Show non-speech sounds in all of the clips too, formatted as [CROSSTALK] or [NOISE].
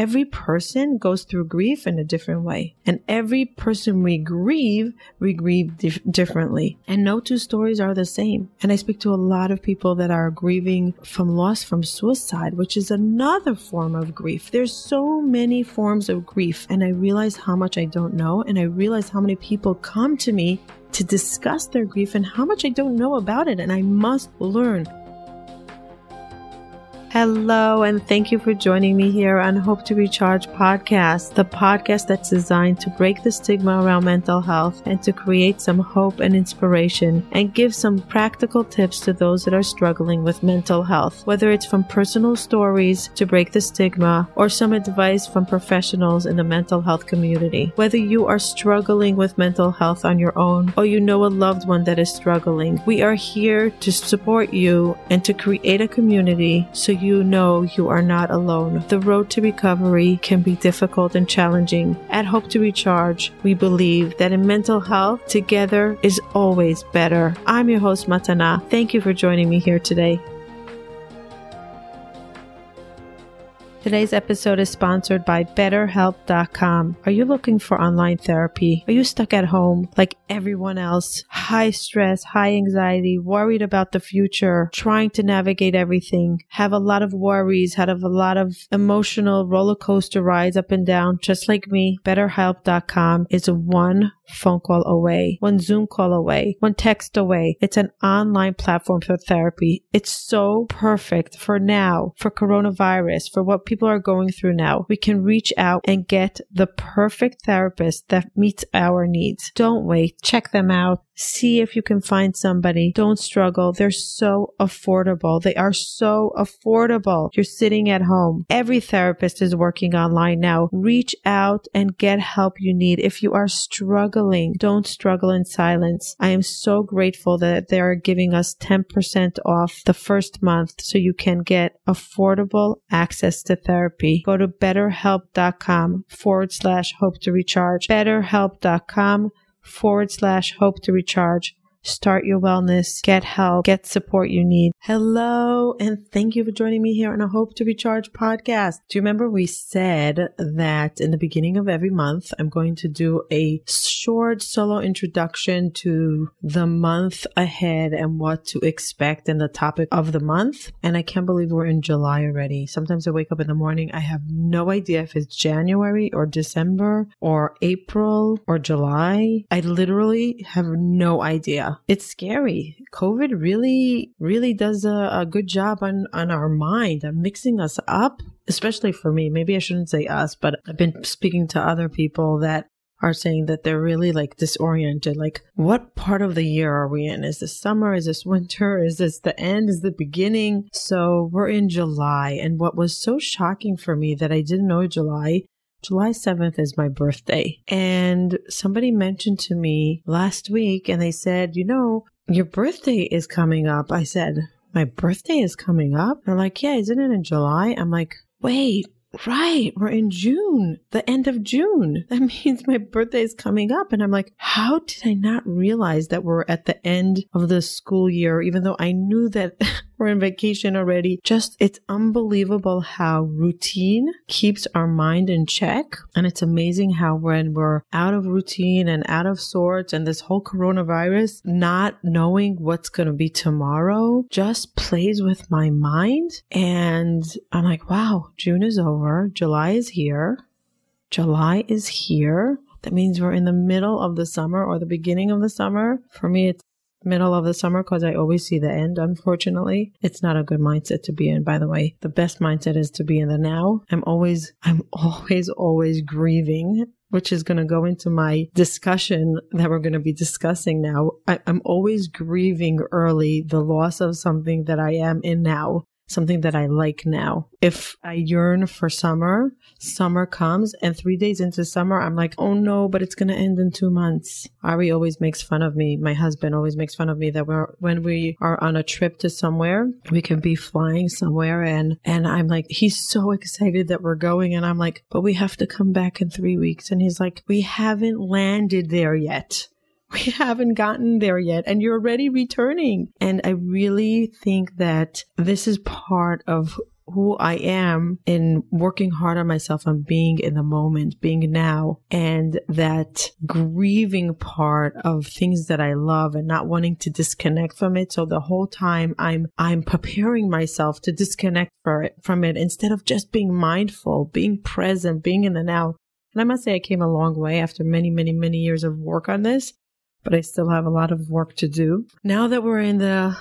every person goes through grief in a different way. And every person we grieve, we grieve dif- differently. And no two stories are the same. And I speak to a lot of people that are grieving from loss from suicide, which is another form of grief. There's so many forms of grief. And I realize how much I don't know. And I realize how many people come to me to discuss their grief and how much I don't know about it. And I must learn. Hello, and thank you for joining me here on Hope to Recharge podcast, the podcast that's designed to break the stigma around mental health and to create some hope and inspiration and give some practical tips to those that are struggling with mental health, whether it's from personal stories to break the stigma or some advice from professionals in the mental health community. Whether you are struggling with mental health on your own or you know a loved one that is struggling, we are here to support you and to create a community so you know you are not alone. The road to recovery can be difficult and challenging. At Hope to Recharge, we believe that in mental health, together is always better. I'm your host, Matana. Thank you for joining me here today. Today's episode is sponsored by BetterHelp.com. Are you looking for online therapy? Are you stuck at home like everyone else? High stress, high anxiety, worried about the future, trying to navigate everything, have a lot of worries, have a lot of emotional roller coaster rides up and down, just like me. BetterHelp.com is one phone call away, one Zoom call away, one text away. It's an online platform for therapy. It's so perfect for now, for coronavirus, for what people are going through now. We can reach out and get the perfect therapist that meets our needs. Don't wait. Check them out. See if you can find somebody. Don't struggle. They're so affordable. They are so affordable. You're sitting at home. Every therapist is working online now. Reach out and get help you need. If you are struggling, don't struggle in silence. I am so grateful that they are giving us 10% off the first month so you can get affordable access to therapy. Go to betterhelp.com forward slash hope to recharge. Betterhelp.com forward slash hope to recharge. Start your wellness, get help, get support you need. Hello, and thank you for joining me here on a Hope to Recharge podcast. Do you remember we said that in the beginning of every month, I'm going to do a short solo introduction to the month ahead and what to expect in the topic of the month? And I can't believe we're in July already. Sometimes I wake up in the morning, I have no idea if it's January or December or April or July. I literally have no idea it's scary. COVID really, really does a, a good job on, on our mind and mixing us up, especially for me. Maybe I shouldn't say us, but I've been speaking to other people that are saying that they're really like disoriented. Like, what part of the year are we in? Is this summer? Is this winter? Is this the end? Is the beginning? So we're in July. And what was so shocking for me that I didn't know July July 7th is my birthday. And somebody mentioned to me last week and they said, you know, your birthday is coming up. I said, my birthday is coming up? They're like, yeah, isn't it in July? I'm like, wait, Right, we're in June, the end of June. [LAUGHS] That means my birthday is coming up. And I'm like, how did I not realize that we're at the end of the school year, even though I knew that [LAUGHS] we're in vacation already? Just, it's unbelievable how routine keeps our mind in check. And it's amazing how when we're out of routine and out of sorts and this whole coronavirus, not knowing what's going to be tomorrow just plays with my mind. And I'm like, wow, June is over. July is here. July is here. That means we're in the middle of the summer or the beginning of the summer. For me, it's middle of the summer because I always see the end, unfortunately. It's not a good mindset to be in, by the way. The best mindset is to be in the now. I'm always, I'm [LAUGHS] always, always grieving. Which is going to go into my discussion that we're going to be discussing now. I, I'm always grieving early the loss of something that I am in now something that I like now. If I yearn for summer, summer comes and three days into summer, I'm like, oh no, but it's going to end in two months. Ari always makes fun of me. My husband always makes fun of me that we're, when we are on a trip to somewhere, we can be flying somewhere and, and I'm like, he's so excited that we're going. And I'm like, but we have to come back in three weeks. And he's like, we haven't landed there yet [LAUGHS] we haven't gotten there yet and you're already returning. And I really think that this is part of who I am in working hard on myself and being in the moment, being now, and that grieving part of things that I love and not wanting to disconnect from it. So the whole time I'm, I'm preparing myself to disconnect it, from it instead of just being mindful, being present, being in the now. And I must say I came a long way after many, many, many years of work on this, but I still have a lot of work to do. Now that we're in the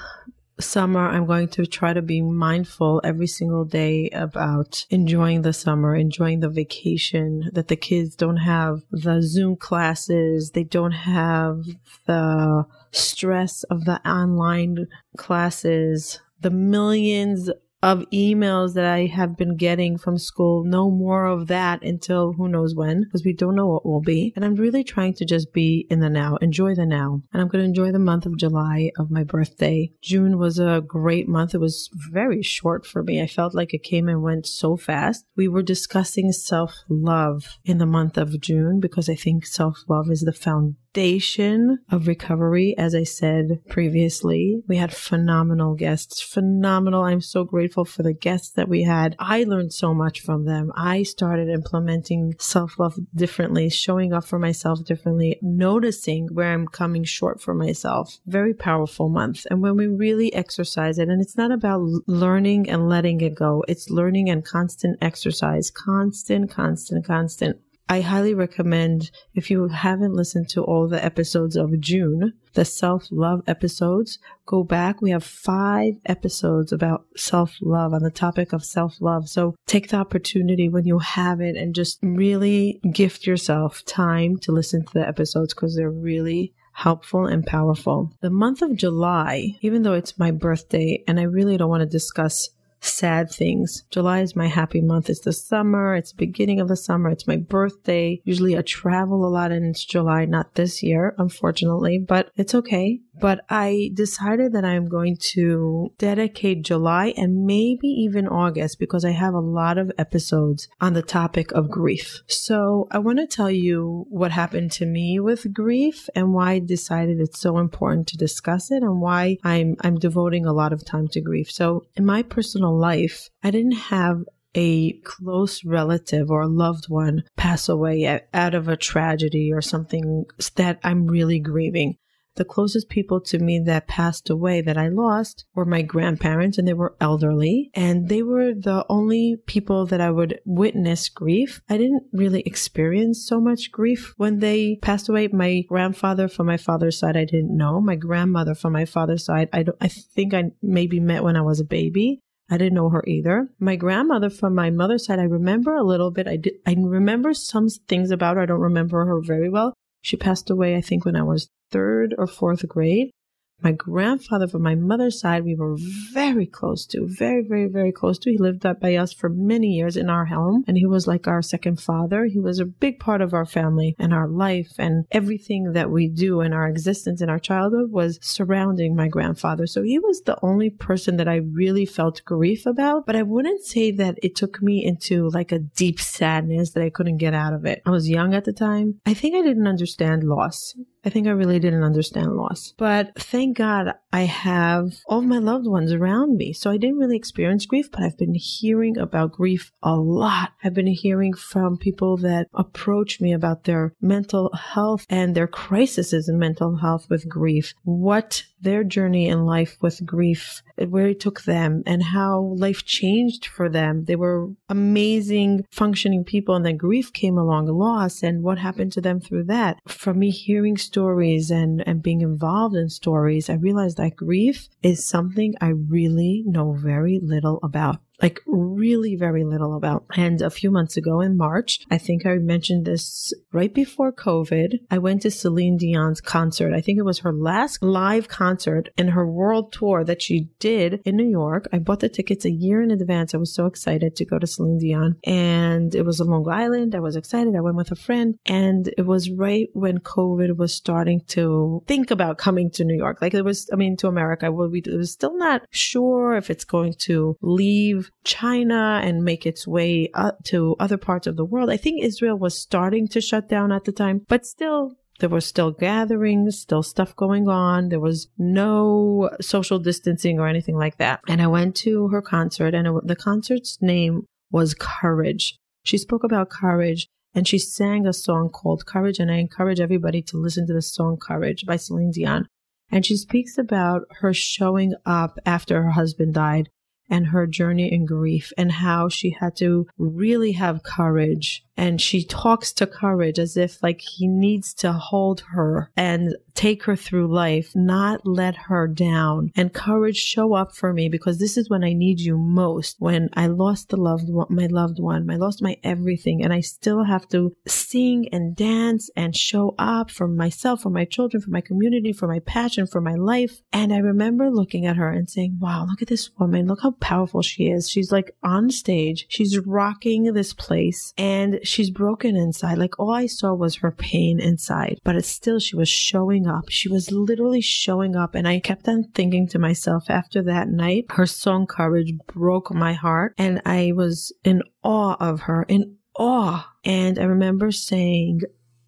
summer, I'm going to try to be mindful every single day about enjoying the summer, enjoying the vacation, that the kids don't have the Zoom classes, they don't have the stress of the online classes, the millions of emails that I have been getting from school. No more of that until who knows when, because we don't know what will be. And I'm really trying to just be in the now, enjoy the now. And I'm going to enjoy the month of July of my birthday. June was a great month. It was very short for me. I felt like it came and went so fast. We were discussing self love in the month of June because I think self love is the foundation foundation of recovery. As I said previously, we had phenomenal guests, phenomenal. I'm so grateful for the guests that we had. I learned so much from them. I started implementing self love differently, showing up for myself differently, noticing where I'm coming short for myself. Very powerful month. And when we really exercise it, and it's not about learning and letting it go, it's learning and constant exercise, constant, constant, constant. I highly recommend if you haven't listened to all the episodes of June, the self love episodes, go back. We have five episodes about self love on the topic of self love. So take the opportunity when you have it and just really gift yourself time to listen to the episodes because they're really helpful and powerful. The month of July, even though it's my birthday and I really don't want to discuss sad things. July is my happy month. It's the summer. It's the beginning of the summer. It's my birthday. Usually I travel a lot and it's July, not this year, unfortunately, but it's okay. But I decided that I'm going to dedicate July and maybe even August because I have a lot of episodes on the topic of grief. So I want to tell you what happened to me with grief and why I decided it's so important to discuss it and why I'm I'm devoting a lot of time to grief. So in my personal life, I didn't have a close relative or loved one pass away out of a tragedy or something that I'm really grieving the closest people to me that passed away that I lost were my grandparents, and they were elderly, and they were the only people that I would witness grief. I didn't really experience so much grief when they passed away. My grandfather from my father's side, I didn't know. My grandmother from my father's side, I I think I maybe met when I was a baby. I didn't know her either. My grandmother from my mother's side, I remember a little bit. I did, I remember some things about her. I don't remember her very well. She passed away, I think, when I was third or fourth grade. My grandfather from my mother's side, we were very close to, very, very, very close to. He lived up by us for many years in our home, and he was like our second father. He was a big part of our family and our life, and everything that we do in our existence in our childhood was surrounding my grandfather. So he was the only person that I really felt grief about, but I wouldn't say that it took me into like a deep sadness that I couldn't get out of it. I was young at the time. I think I didn't understand loss. I think I really didn't understand loss. But thank God I have all my loved ones around me. So I didn't really experience grief, but I've been hearing about grief a lot. I've been hearing from people that approach me about their mental health and their crises in mental health with grief, what their journey in life with grief, where it took them and how life changed for them. They were amazing functioning people and then grief came along, loss and what happened to them through that. From me hearing stories and, and being involved in stories, I realized that grief is something I really know very little about like really very little about. And a few months ago in March, I think I mentioned this right before COVID, I went to Celine Dion's concert. I think it was her last live concert in her world tour that she did in New York. I bought the tickets a year in advance. I was so excited to go to Celine Dion and it was on Long Island. I was excited. I went with a friend and it was right when COVID was starting to think about coming to New York. Like it was, I mean, to America. Well, we, it was still not sure if it's going to leave China and make its way up to other parts of the world. I think Israel was starting to shut down at the time, but still There were still gatherings, still stuff going on. There was no social distancing or anything like that. And I went to her concert, and the concert's name was Courage. She spoke about courage and she sang a song called Courage. And I encourage everybody to listen to the song Courage by Celine Dion. And she speaks about her showing up after her husband died and her journey in grief and how she had to really have courage. And she talks to courage as if like he needs to hold her and take her through life, not let her down. And courage show up for me because this is when I need you most. When I lost the loved one, my loved one, I lost my everything, and I still have to sing and dance and show up for myself, for my children, for my community, for my passion, for my life. And I remember looking at her and saying, "Wow, look at this woman! Look how powerful she is. She's like on stage, she's rocking this place, and she's broken inside. Like all I saw was her pain inside, but it's still, she was showing up. She was literally showing up. And I kept on thinking to myself after that night, her song Courage broke my heart. And I was in awe of her, in awe. And I remember saying,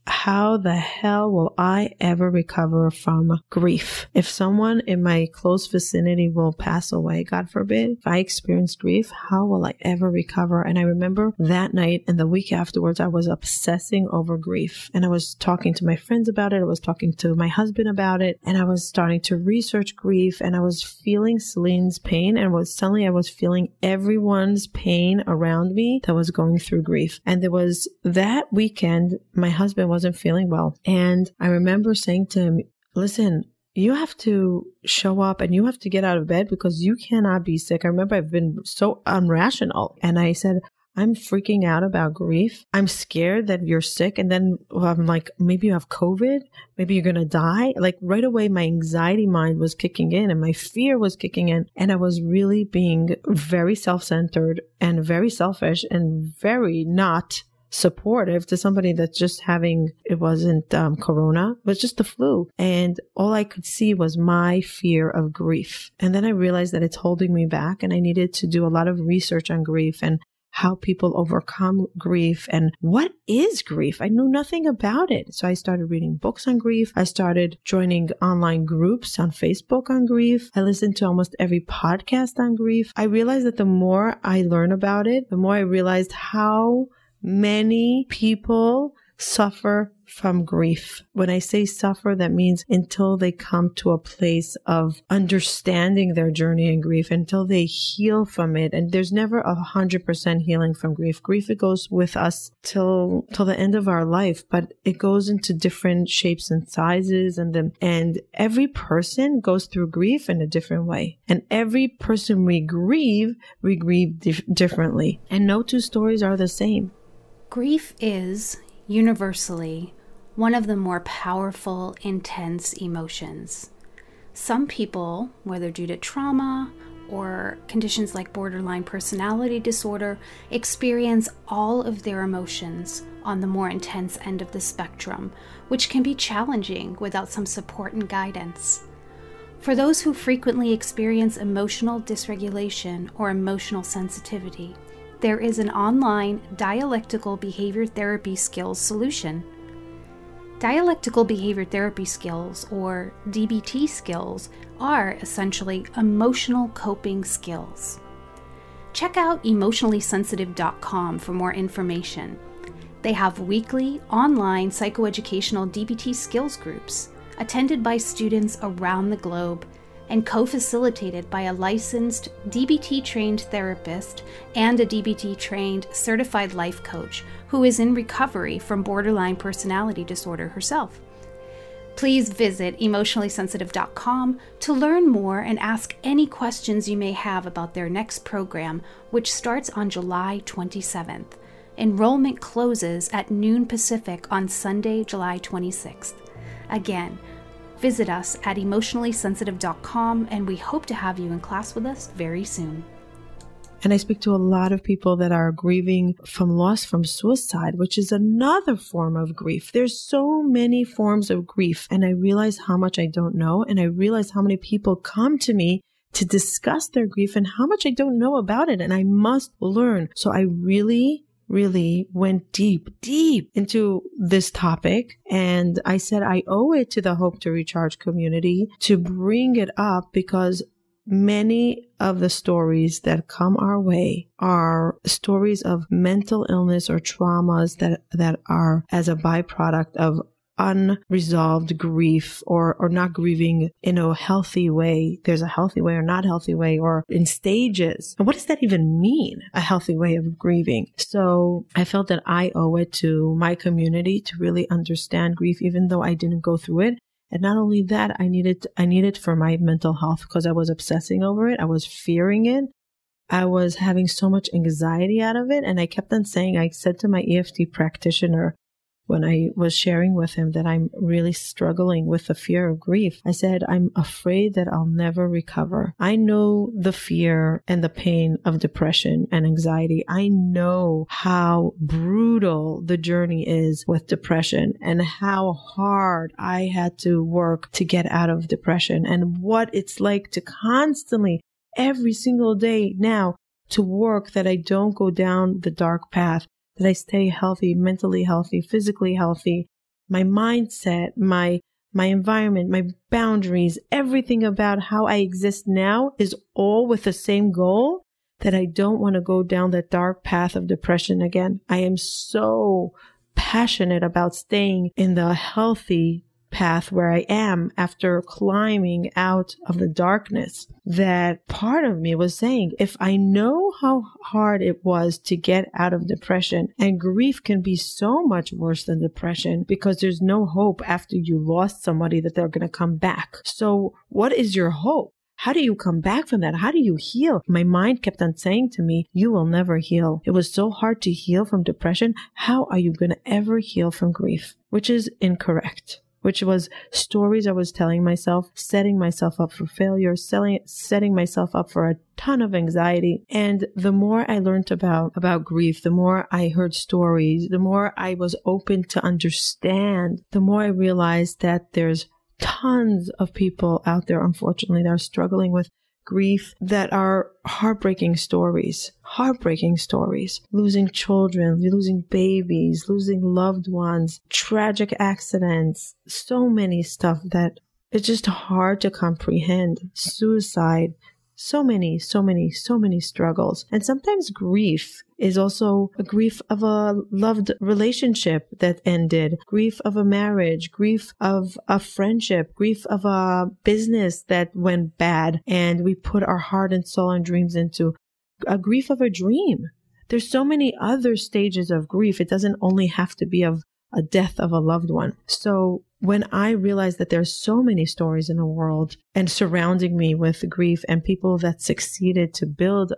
how the hell will I ever recover from grief? If someone in my close vicinity will pass away, God forbid, if I experience grief, how will I ever recover? And I remember that night and the week afterwards, I was obsessing over grief and I was talking to my friends about it. I was talking to my husband about it and I was starting to research grief and I was feeling Celine's pain and was suddenly I was feeling everyone's pain around me that was going through grief. And there was that weekend, my husband wasn't feeling well. And I remember saying to him, listen, you have to show up and you have to get out of bed because you cannot be sick. I remember I've been so unrational. And I said, I'm freaking out about grief. I'm scared that you're sick. And then I'm like, maybe you have COVID. Maybe you're going to die. Like right away, my anxiety mind was kicking in and my fear was kicking in. And I was really being very self centered and very selfish and very not supportive to somebody that's just having it wasn't um, corona it was just the flu and all i could see was my fear of grief and then i realized that it's holding me back and i needed to do a lot of research on grief and how people overcome grief and what is grief. I knew nothing about it. So I started reading books on grief. I started joining online groups on Facebook on grief. I listened to almost every podcast on grief. I realized that the more I learn about it, the more I realized how Many people suffer from grief. When I say suffer, that means until they come to a place of understanding their journey in grief, until they heal from it. And there's never a hundred percent healing from grief. Grief, it goes with us till, till the end of our life, but it goes into different shapes and sizes and then, and every person goes through grief in a different way. And every person we grieve, we grieve dif- differently. And no two stories are the same. Grief is, universally, one of the more powerful, intense emotions. Some people, whether due to trauma or conditions like borderline personality disorder, experience all of their emotions on the more intense end of the spectrum, which can be challenging without some support and guidance. For those who frequently experience emotional dysregulation or emotional sensitivity, there is an online dialectical behavior therapy skills solution. Dialectical behavior therapy skills, or DBT skills, are essentially emotional coping skills. Check out emotionallysensitive.com for more information. They have weekly online psychoeducational DBT skills groups attended by students around the globe and co facilitated by a licensed DBT trained therapist and a DBT trained certified life coach who is in recovery from borderline personality disorder herself. Please visit emotionallysensitive.com to learn more and ask any questions you may have about their next program, which starts on July 27th. Enrollment closes at noon Pacific on Sunday, July 26th. Again, Visit us at emotionallysensitive.com and we hope to have you in class with us very soon. And I speak to a lot of people that are grieving from loss from suicide, which is another form of grief. There's so many forms of grief. And I realize how much I don't know. And I realize how many people come to me to discuss their grief and how much I don't know about it. And I must learn. So I really really went deep, deep into this topic. And I said, I owe it to the Hope to Recharge community to bring it up because many of the stories that come our way are stories of mental illness or traumas that, that are as a byproduct of unresolved grief or, or not grieving in a healthy way. There's a healthy way or not healthy way or in stages. And what does that even mean? A healthy way of grieving. So I felt that I owe it to my community to really understand grief, even though I didn't go through it. And not only that, I needed, I needed for my mental health because I was obsessing over it. I was fearing it. I was having so much anxiety out of it. And I kept on saying, I said to my EFT practitioner, when I was sharing with him that I'm really struggling with the fear of grief, I said, I'm afraid that I'll never recover. I know the fear and the pain of depression and anxiety. I know how brutal the journey is with depression and how hard I had to work to get out of depression and what it's like to constantly every single day now to work that I don't go down the dark path that I stay healthy, mentally healthy, physically healthy, my mindset, my my environment, my boundaries, everything about how I exist now is all with the same goal that I don't want to go down that dark path of depression again. I am so passionate about staying in the healthy path where I am after climbing out of the darkness that part of me was saying, if I know how hard it was to get out of depression and grief can be so much worse than depression because there's no hope after you lost somebody that they're going to come back. So what is your hope? How do you come back from that? How do you heal? My mind kept on saying to me, you will never heal. It was so hard to heal from depression. How are you going to ever heal from grief? Which is incorrect which was stories I was telling myself, setting myself up for failure, selling, setting myself up for a ton of anxiety. And the more I learned about, about grief, the more I heard stories, the more I was open to understand, the more I realized that there's tons of people out there, unfortunately, that are struggling with grief that are heartbreaking stories, heartbreaking stories, losing children, losing babies, losing loved ones, tragic accidents, so many stuff that it's just hard to comprehend. Suicide, so many, so many, so many struggles. And sometimes grief is also a grief of a loved relationship that ended, grief of a marriage, grief of a friendship, grief of a business that went bad and we put our heart and soul and dreams into, a grief of a dream. There's so many other stages of grief. It doesn't only have to be of a death of a loved one. So when I realized that there's so many stories in the world and surrounding me with grief and people that succeeded to build,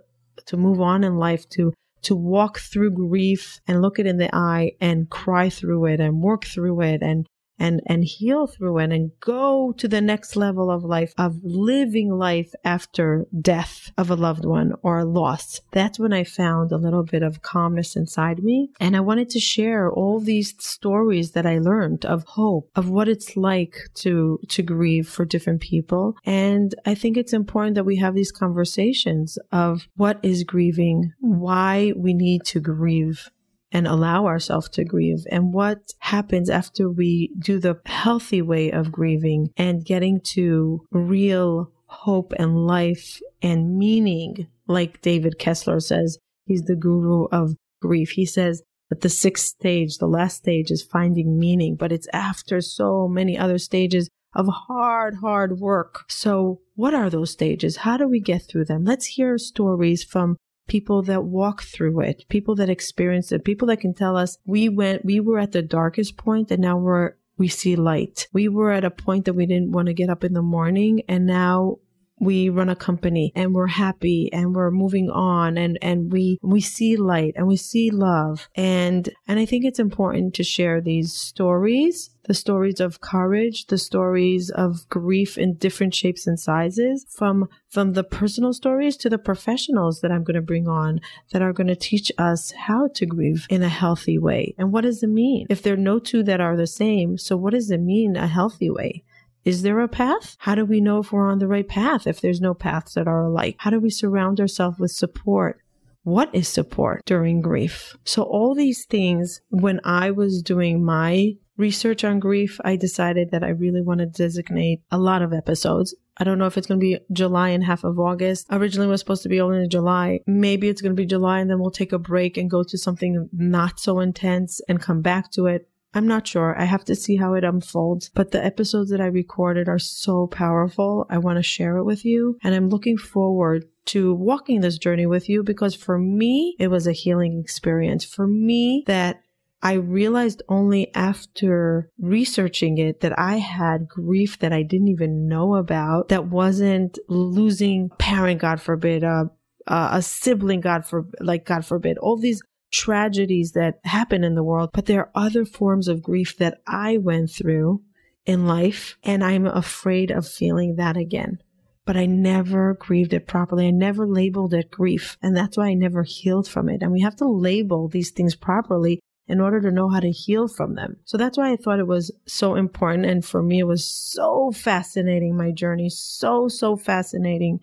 to move on in life, to to walk through grief and look it in the eye and cry through it and work through it and and and heal through it and go to the next level of life of living life after death of a loved one or loss. That's when i found a little bit of calmness inside me. And i wanted to share all these stories that i learned of hope of what it's like to to grieve for different people. And i think it's important that we have these conversations of what is grieving why we need to grieve and allow ourselves to grieve and what happens after we do the healthy way of grieving and getting to real hope and life and meaning. Like David Kessler says, he's the guru of grief. He says that the sixth stage, the last stage is finding meaning, but it's after so many other stages of hard, hard work. So what are those stages? How do we get through them? Let's hear stories from people that walk through it, people that experience it, people that can tell us we went, we were at the darkest point and now we're, we see light. We were at a point that we didn't want to get up in the morning and now we run a company and we're happy and we're moving on and and we we see light and we see love. And and I think it's important to share these stories the stories of courage the stories of grief in different shapes and sizes from from the personal stories to the professionals that I'm going to bring on that are going to teach us how to grieve in a healthy way. And what does it mean? If there are no two that are the same so what does it mean a healthy way is there a path? How do we know if we're on the right path if there's no paths that are alike? How do we surround ourselves with support, what is support during grief? So all these things, when I was doing my research on grief, I decided that I really want to designate a lot of episodes. I don't know if it's going to be July and half of August. Originally was supposed to be only in July. Maybe it's going to be July and then we'll take a break and go to something not so intense and come back to it. I'm not sure. I have to see how it unfolds. But the episodes that I recorded are so powerful. I want to share it with you. And I'm looking forward to walking this journey with you because for me, it was a healing experience. For me, that I realized only after researching it that I had grief that I didn't even know about that wasn't losing parent, God forbid, uh, uh, a sibling, God for like God forbid, all these tragedies that happen in the world, but there are other forms of grief that I went through in life, and I'm afraid of feeling that again. But I never grieved it properly. I never labeled it grief. And that's why I never healed from it. And we have to label these things properly in order to know how to heal from them. So that's why I thought it was so important. And for me, it was so fascinating, my journey. So, so fascinating.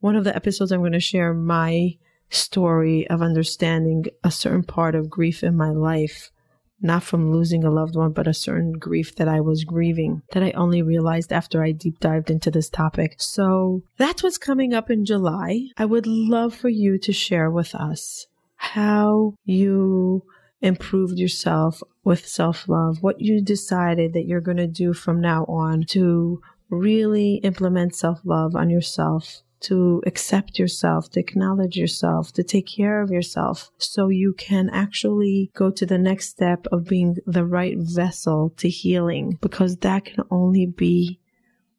One of the episodes I'm going to share my story of understanding a certain part of grief in my life, not from losing a loved one, but a certain grief that I was grieving that I only realized after I deep dived into this topic. So that's what's coming up in July. I would love for you to share with us how you improved yourself with self love, what you decided that you're going to do from now on to really implement self love on yourself to accept yourself, to acknowledge yourself, to take care of yourself so you can actually go to the next step of being the right vessel to healing because that can only be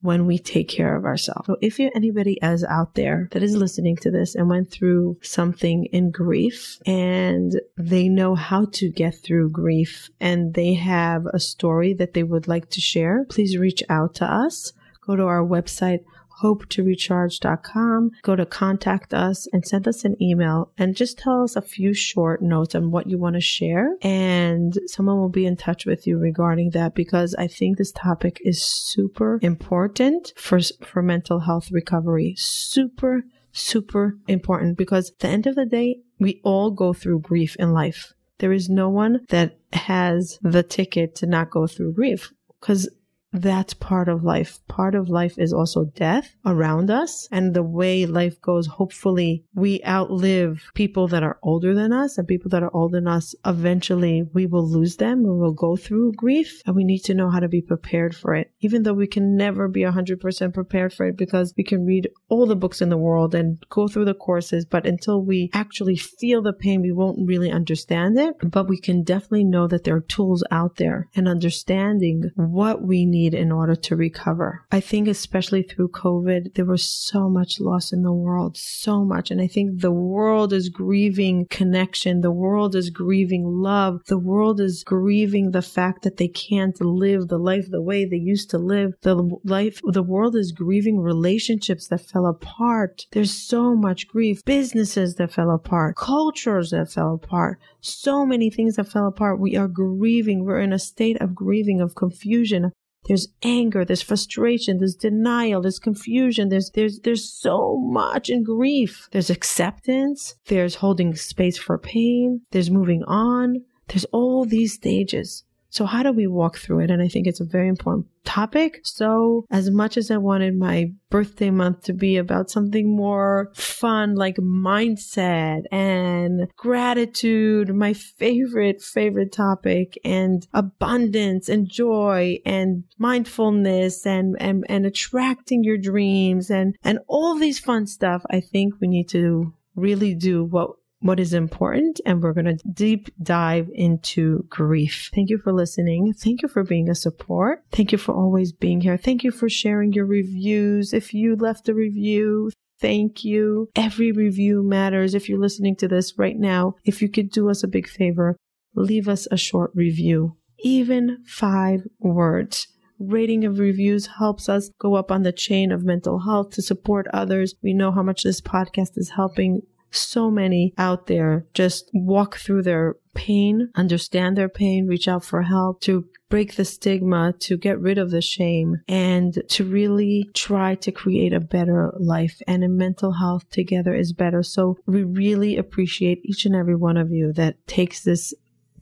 when we take care of ourselves. So if you anybody is out there that is listening to this and went through something in grief and they know how to get through grief and they have a story that they would like to share, please reach out to us. Go to our website hopetorecharge.com. Go to contact us and send us an email and just tell us a few short notes on what you want to share. And someone will be in touch with you regarding that because I think this topic is super important for, for mental health recovery. Super, super important because at the end of the day, we all go through grief in life. There is no one that has the ticket to not go through grief because that's part of life. Part of life is also death around us. And the way life goes, hopefully we outlive people that are older than us and people that are older than us. Eventually we will lose them we'll go through grief and we need to know how to be prepared for it. Even though we can never be 100% prepared for it because we can read all the books in the world and go through the courses. But until we actually feel the pain, we won't really understand it. But we can definitely know that there are tools out there and understanding what we need need in order to recover. I think, especially through COVID, there was so much loss in the world, so much. And I think the world is grieving connection. The world is grieving love. The world is grieving the fact that they can't live the life the way they used to live. The life, the world is grieving relationships that fell apart. There's so much grief, businesses that fell apart, cultures that fell apart, so many things that fell apart. We are grieving. We're in a state of grieving, of confusion, there's anger, there's frustration, there's denial, there's confusion, there's there's there's so much in grief. There's acceptance, there's holding space for pain, there's moving on. There's all these stages. So how do we walk through it? And I think it's a very important topic. So as much as I wanted my birthday month to be about something more fun, like mindset and gratitude, my favorite, favorite topic and abundance and joy and mindfulness and, and, and attracting your dreams and, and all these fun stuff. I think we need to really do what what is important and we're going to deep dive into grief. Thank you for listening. Thank you for being a support. Thank you for always being here. Thank you for sharing your reviews. If you left a review, Thank you. Every review matters. If you're listening to this right now, if you could do us a big favor, leave us a short review, even five words. Rating of reviews helps us go up on the chain of mental health to support others. We know how much this podcast is helping so many out there just walk through their pain, understand their pain, reach out for help to break the stigma, to get rid of the shame, and to really try to create a better life. And in mental health together is better. So we really appreciate each and every one of you that takes this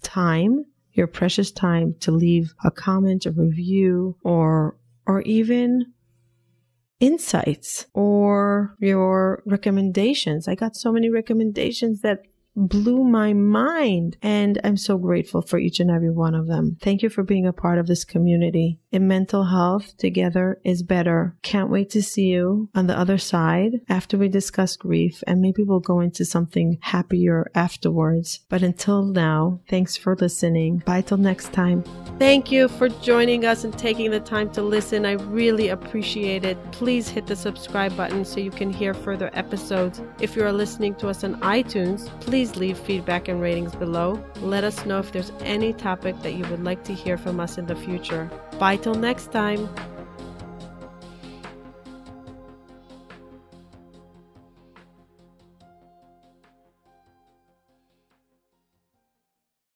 time, your precious time to leave a comment, a review, or, or even insights or your recommendations. I got so many recommendations that blew my mind. And I'm so grateful for each and every one of them. Thank you for being a part of this community. Mental health, together is better. Can't wait to see you on the other side after we discuss grief and maybe we'll go into something happier afterwards. But until now, thanks for listening. Bye till next time. Thank you for joining us and taking the time to listen. I really appreciate it. Please hit the subscribe button so you can hear further episodes. If you are listening to us on iTunes, Please leave feedback and ratings below. Let us know if there's any topic that you would like to hear from us in the future. Bye till next time.